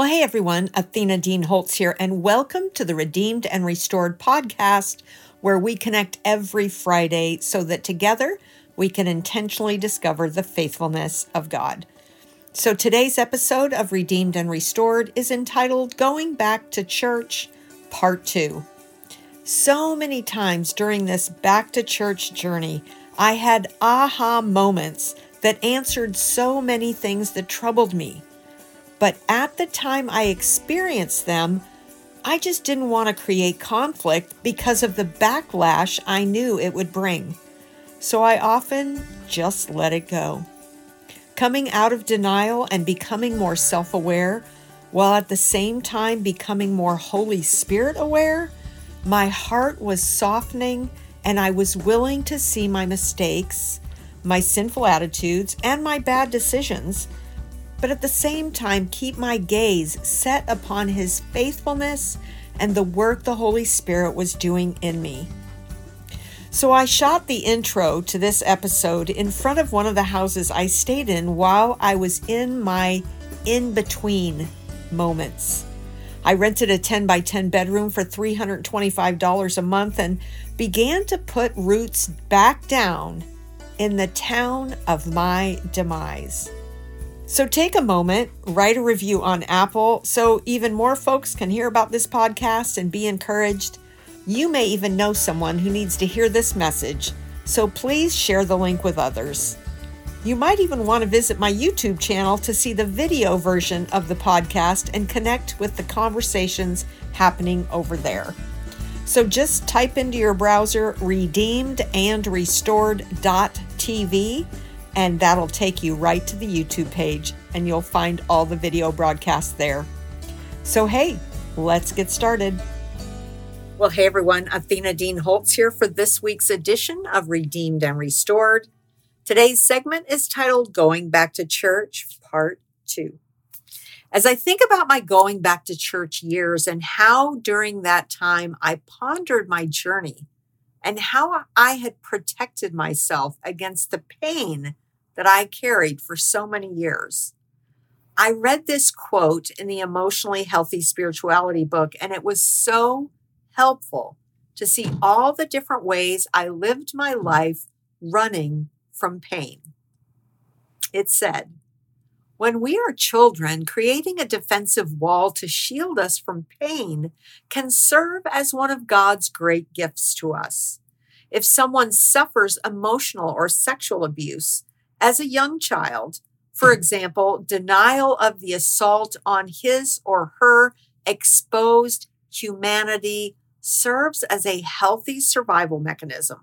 Well, hey everyone, Athena Dean Holtz here, and welcome to the Redeemed and Restored podcast, where we connect every Friday so that together we can intentionally discover the faithfulness of God. So today's episode of Redeemed and Restored is entitled Going Back to Church, Part 2. So many times during this back to church journey, I had aha moments that answered so many things that troubled me. But at the time I experienced them, I just didn't want to create conflict because of the backlash I knew it would bring. So I often just let it go. Coming out of denial and becoming more self aware, while at the same time becoming more Holy Spirit aware, my heart was softening and I was willing to see my mistakes, my sinful attitudes, and my bad decisions but at the same time keep my gaze set upon His faithfulness and the work the Holy Spirit was doing in me. So I shot the intro to this episode in front of one of the houses I stayed in while I was in my in between moments. I rented a 10 by 10 bedroom for $325 a month and began to put roots back down in the town of my demise. So take a moment, write a review on Apple so even more folks can hear about this podcast and be encouraged. You may even know someone who needs to hear this message, so please share the link with others. You might even want to visit my YouTube channel to see the video version of the podcast and connect with the conversations happening over there. So just type into your browser redeemed and that'll take you right to the YouTube page and you'll find all the video broadcasts there. So, hey, let's get started. Well, hey everyone, Athena Dean Holtz here for this week's edition of Redeemed and Restored. Today's segment is titled Going Back to Church, Part 2. As I think about my going back to church years and how during that time I pondered my journey and how I had protected myself against the pain that I carried for so many years. I read this quote in the Emotionally Healthy Spirituality book, and it was so helpful to see all the different ways I lived my life running from pain. It said, when we are children, creating a defensive wall to shield us from pain can serve as one of God's great gifts to us. If someone suffers emotional or sexual abuse, as a young child. For example, denial of the assault on his or her exposed humanity serves as a healthy survival mechanism.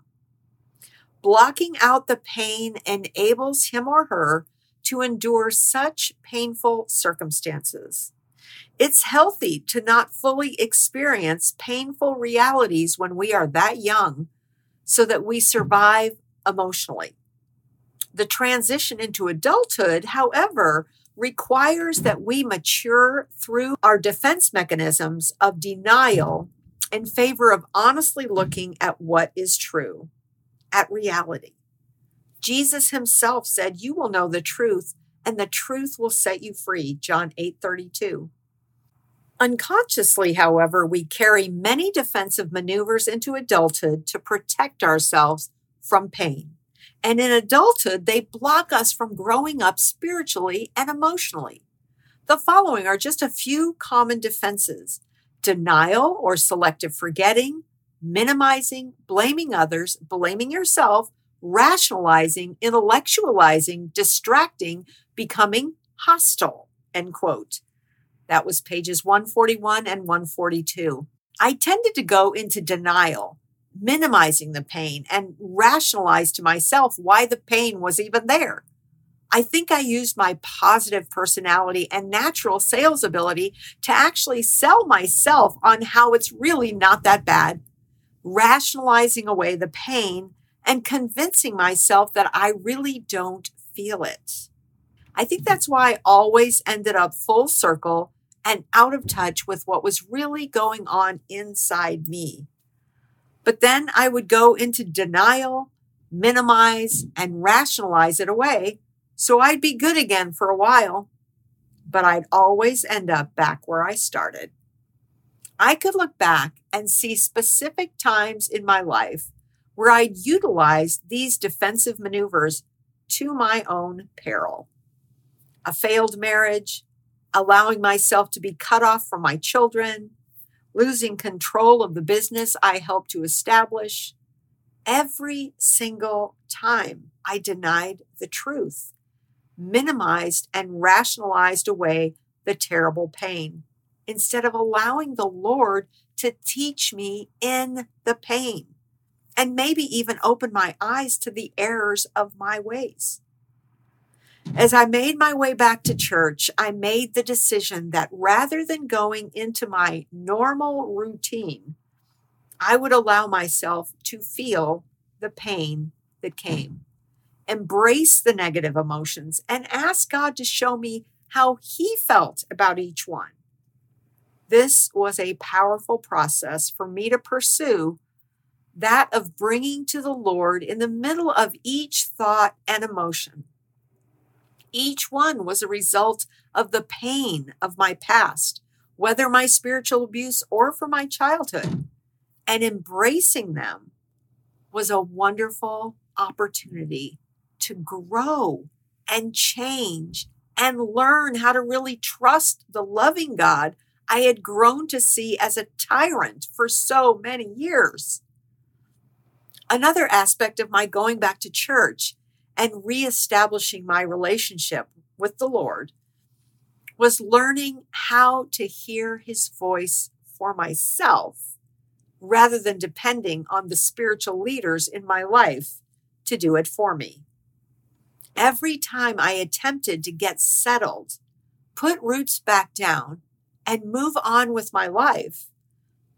Blocking out the pain enables him or her to endure such painful circumstances. It's healthy to not fully experience painful realities when we are that young so that we survive emotionally. The transition into adulthood, however, requires that we mature through our defense mechanisms of denial in favor of honestly looking at what is true, at reality. Jesus himself said, You will know the truth, and the truth will set you free. John 8 32. Unconsciously, however, we carry many defensive maneuvers into adulthood to protect ourselves from pain. And in adulthood, they block us from growing up spiritually and emotionally. The following are just a few common defenses denial or selective forgetting, minimizing, blaming others, blaming yourself, rationalizing, intellectualizing, distracting, becoming hostile. End quote. That was pages 141 and 142. I tended to go into denial minimizing the pain and rationalize to myself why the pain was even there. I think I used my positive personality and natural sales ability to actually sell myself on how it's really not that bad, rationalizing away the pain and convincing myself that I really don't feel it. I think that's why I always ended up full circle and out of touch with what was really going on inside me. But then I would go into denial, minimize, and rationalize it away so I'd be good again for a while. but I'd always end up back where I started. I could look back and see specific times in my life where I'd utilized these defensive maneuvers to my own peril. A failed marriage, allowing myself to be cut off from my children, losing control of the business I helped to establish. Every single time I denied the truth, minimized and rationalized away the terrible pain instead of allowing the Lord to teach me in the pain and maybe even open my eyes to the errors of my ways. As I made my way back to church, I made the decision that rather than going into my normal routine, I would allow myself to feel the pain that came, embrace the negative emotions, and ask God to show me how He felt about each one. This was a powerful process for me to pursue that of bringing to the Lord in the middle of each thought and emotion. Each one was a result of the pain of my past, whether my spiritual abuse or from my childhood. And embracing them was a wonderful opportunity to grow and change and learn how to really trust the loving God I had grown to see as a tyrant for so many years. Another aspect of my going back to church and reestablishing my relationship with the Lord was learning how to hear his voice for myself rather than depending on the spiritual leaders in my life to do it for me. Every time I attempted to get settled, put roots back down, and move on with my life,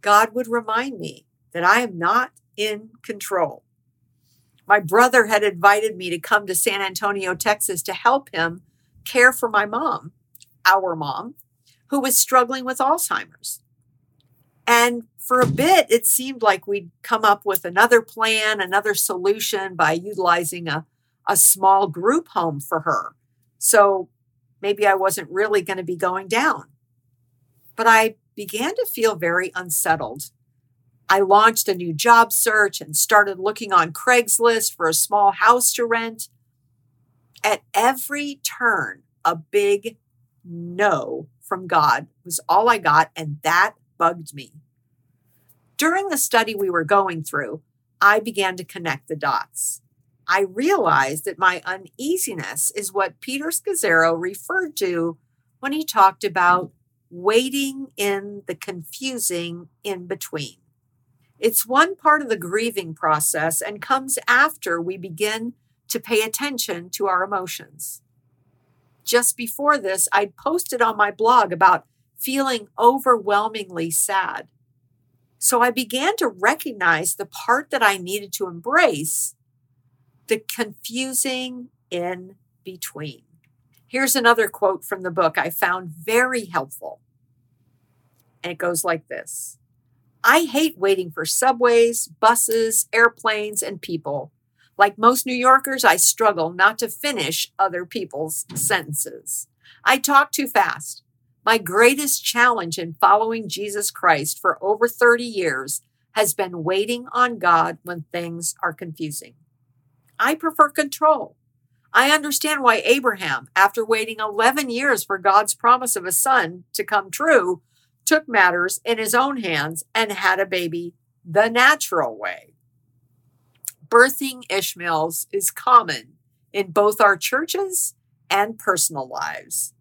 God would remind me that I am not in control. My brother had invited me to come to San Antonio, Texas to help him care for my mom, our mom, who was struggling with Alzheimer's. And for a bit, it seemed like we'd come up with another plan, another solution by utilizing a, a small group home for her. So maybe I wasn't really going to be going down. But I began to feel very unsettled I launched a new job search and started looking on Craigslist for a small house to rent. At every turn, a big no from God was all I got, and that bugged me. During the study we were going through, I began to connect the dots. I realized that my uneasiness is what Peter Scazzero referred to when he talked about waiting in the confusing in between. It's one part of the grieving process and comes after we begin to pay attention to our emotions. Just before this, I'd posted on my blog about feeling overwhelmingly sad. So I began to recognize the part that I needed to embrace the confusing in between. Here's another quote from the book I found very helpful. And it goes like this I hate waiting for subways, buses, airplanes, and people. Like most New Yorkers, I struggle not to finish other people's sentences. I talk too fast. My greatest challenge in following Jesus Christ for over 30 years has been waiting on God when things are confusing. I prefer control. I understand why Abraham, after waiting 11 years for God's promise of a son to come true, took matters in his own hands and had a baby the natural way. Birthing Ishmaels is common in both our churches and personal lives.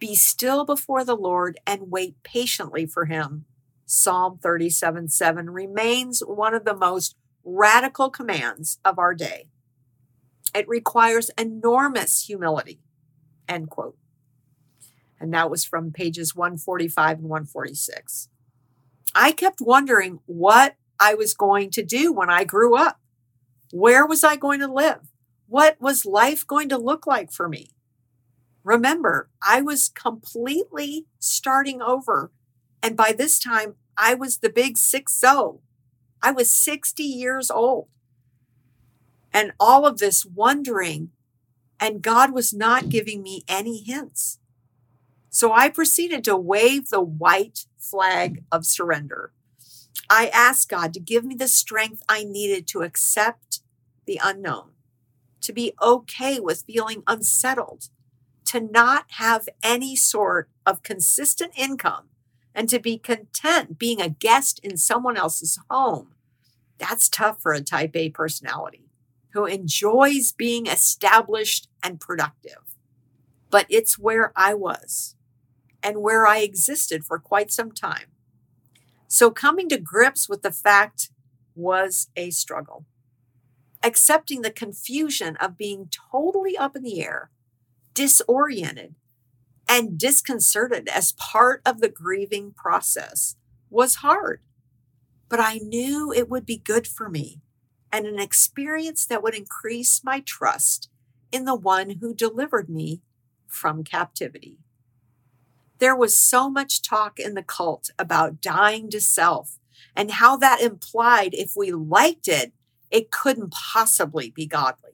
Be still before the Lord and wait patiently for him. Psalm 37 7 remains one of the most radical commands of our day. It requires enormous humility. End quote and that was from pages 145 and 146. I kept wondering what I was going to do when I grew up. Where was I going to live? What was life going to look like for me? Remember, I was completely starting over. And by this time, I was the big 6 0. I was 60 years old. And all of this wondering, and God was not giving me any hints. So I proceeded to wave the white flag of surrender. I asked God to give me the strength I needed to accept the unknown, to be okay with feeling unsettled, to not have any sort of consistent income, and to be content being a guest in someone else's home. That's tough for a type A personality who enjoys being established and productive. But it's where I was and where I existed for quite some time. So coming to grips with the fact was a struggle. Accepting the confusion of being totally up in the air, disoriented, and disconcerted as part of the grieving process was hard. But I knew it would be good for me and an experience that would increase my trust in the one who delivered me from captivity. There was so much talk in the cult about dying to self and how that implied if we liked it, it couldn't possibly be godly.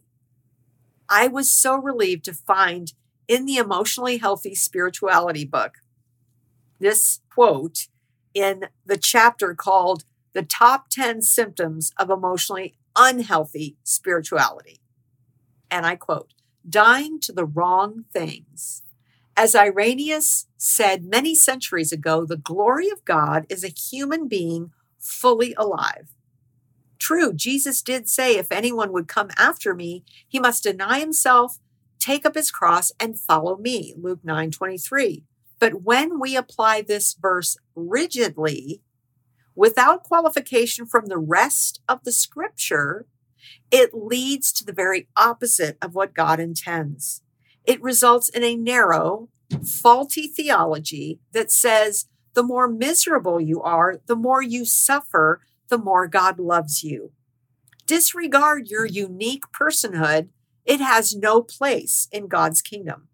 I was so relieved to find in the Emotionally Healthy Spirituality book this quote in the chapter called The Top 10 Symptoms of Emotionally Unhealthy Spirituality. And I quote, dying to the wrong things. As Irenaeus said many centuries ago, the glory of God is a human being fully alive. True, Jesus did say, if anyone would come after me, he must deny himself, take up his cross and follow me. Luke 9 23. But when we apply this verse rigidly, without qualification from the rest of the scripture, it leads to the very opposite of what God intends. It results in a narrow, faulty theology that says the more miserable you are, the more you suffer, the more God loves you. Disregard your unique personhood it has no place in God's kingdom.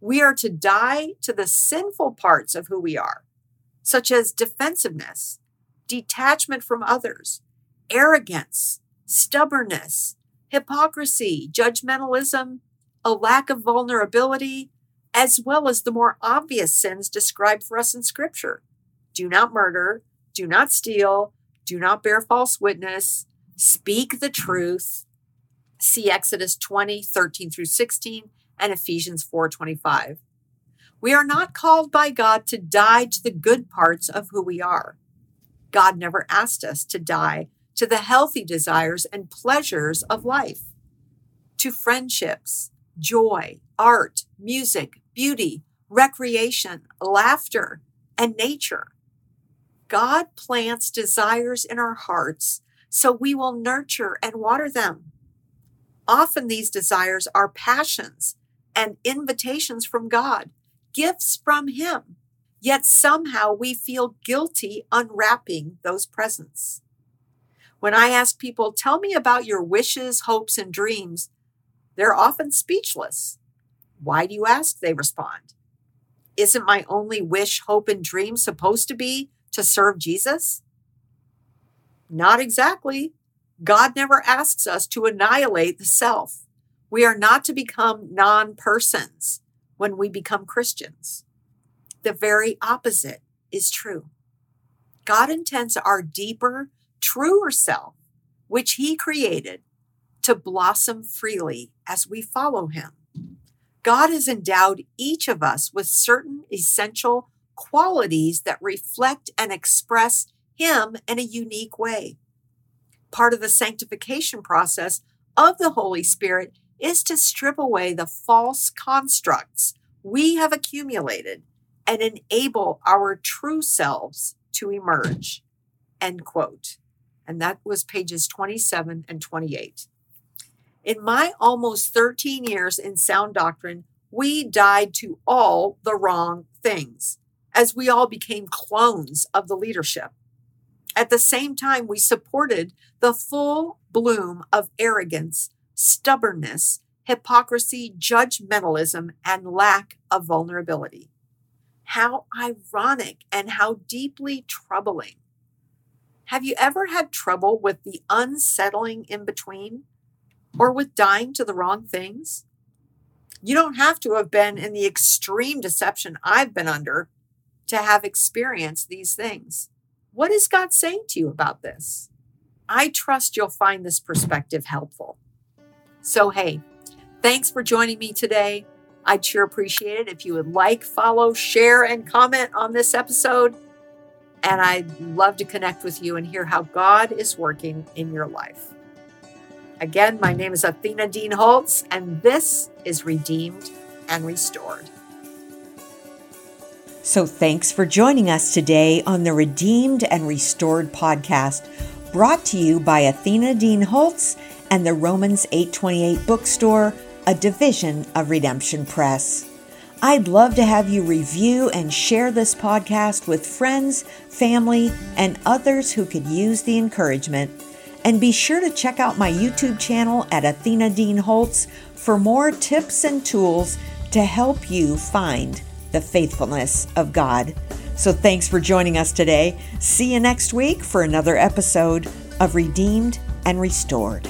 We are to die to the sinful parts of who we are, such as defensiveness, detachment from others, arrogance, stubbornness, hypocrisy, judgmentalism, a lack of vulnerability, as well as the more obvious sins described for us in Scripture. Do not murder, do not steal, do not bear false witness, speak the truth, See Exodus 20, 13 through 16, and Ephesians 4, 25. We are not called by God to die to the good parts of who we are. God never asked us to die to the healthy desires and pleasures of life, to friendships, joy, art, music, beauty, recreation, laughter, and nature. God plants desires in our hearts so we will nurture and water them. Often these desires are passions and invitations from God, gifts from Him. Yet somehow we feel guilty unwrapping those presents. When I ask people, tell me about your wishes, hopes, and dreams, they're often speechless. Why do you ask? They respond. Isn't my only wish, hope, and dream supposed to be to serve Jesus? Not exactly. God never asks us to annihilate the self. We are not to become non persons when we become Christians. The very opposite is true. God intends our deeper, truer self, which He created, to blossom freely as we follow Him. God has endowed each of us with certain essential qualities that reflect and express Him in a unique way part of the sanctification process of the Holy Spirit is to strip away the false constructs we have accumulated and enable our true selves to emerge. End quote. And that was pages 27 and 28. In my almost 13 years in sound doctrine, we died to all the wrong things as we all became clones of the leadership. At the same time, we supported the full bloom of arrogance, stubbornness, hypocrisy, judgmentalism, and lack of vulnerability. How ironic and how deeply troubling. Have you ever had trouble with the unsettling in between or with dying to the wrong things? You don't have to have been in the extreme deception I've been under to have experienced these things. What is God saying to you about this? I trust you'll find this perspective helpful. So, hey, thanks for joining me today. I'd sure appreciate it if you would like, follow, share, and comment on this episode. And I'd love to connect with you and hear how God is working in your life. Again, my name is Athena Dean Holtz, and this is Redeemed and Restored. So, thanks for joining us today on the Redeemed and Restored podcast, brought to you by Athena Dean Holtz and the Romans 828 bookstore a division of Redemption Press. I'd love to have you review and share this podcast with friends, family, and others who could use the encouragement. And be sure to check out my YouTube channel at Athena Dean Holtz for more tips and tools to help you find the faithfulness of God. So thanks for joining us today. See you next week for another episode of Redeemed and Restored.